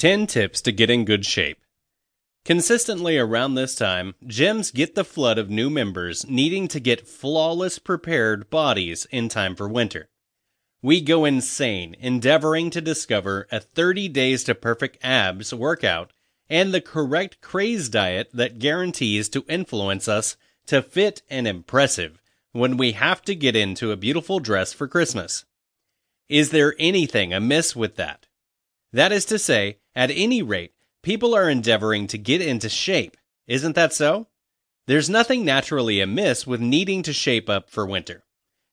10 tips to get in good shape. Consistently around this time, gyms get the flood of new members needing to get flawless prepared bodies in time for winter. We go insane endeavoring to discover a 30 days to perfect abs workout and the correct craze diet that guarantees to influence us to fit and impressive when we have to get into a beautiful dress for Christmas. Is there anything amiss with that? That is to say, at any rate, people are endeavoring to get into shape. Isn't that so? There's nothing naturally amiss with needing to shape up for winter.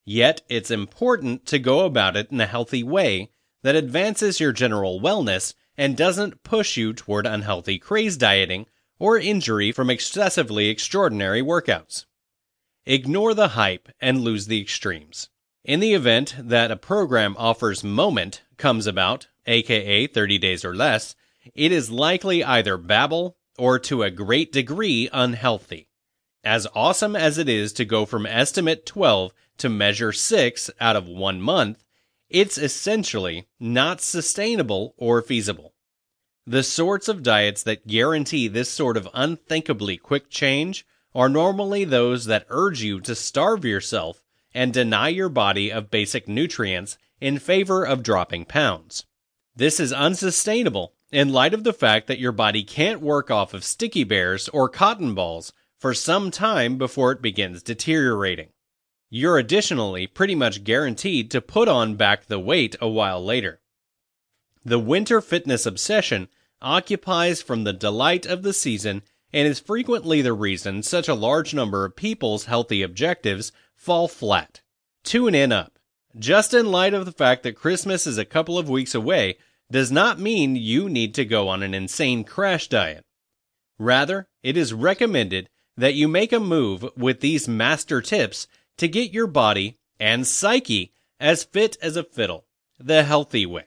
Yet it's important to go about it in a healthy way that advances your general wellness and doesn't push you toward unhealthy craze dieting or injury from excessively extraordinary workouts. Ignore the hype and lose the extremes. In the event that a program offers moment comes about, aka 30 days or less, it is likely either babble or to a great degree unhealthy. As awesome as it is to go from estimate 12 to measure 6 out of one month, it's essentially not sustainable or feasible. The sorts of diets that guarantee this sort of unthinkably quick change are normally those that urge you to starve yourself and deny your body of basic nutrients in favor of dropping pounds. This is unsustainable in light of the fact that your body can't work off of sticky bears or cotton balls for some time before it begins deteriorating. You're additionally pretty much guaranteed to put on back the weight a while later. The winter fitness obsession occupies from the delight of the season and is frequently the reason such a large number of people's healthy objectives fall flat. Tune in up. Just in light of the fact that Christmas is a couple of weeks away does not mean you need to go on an insane crash diet. Rather, it is recommended that you make a move with these master tips to get your body and psyche as fit as a fiddle, the healthy way.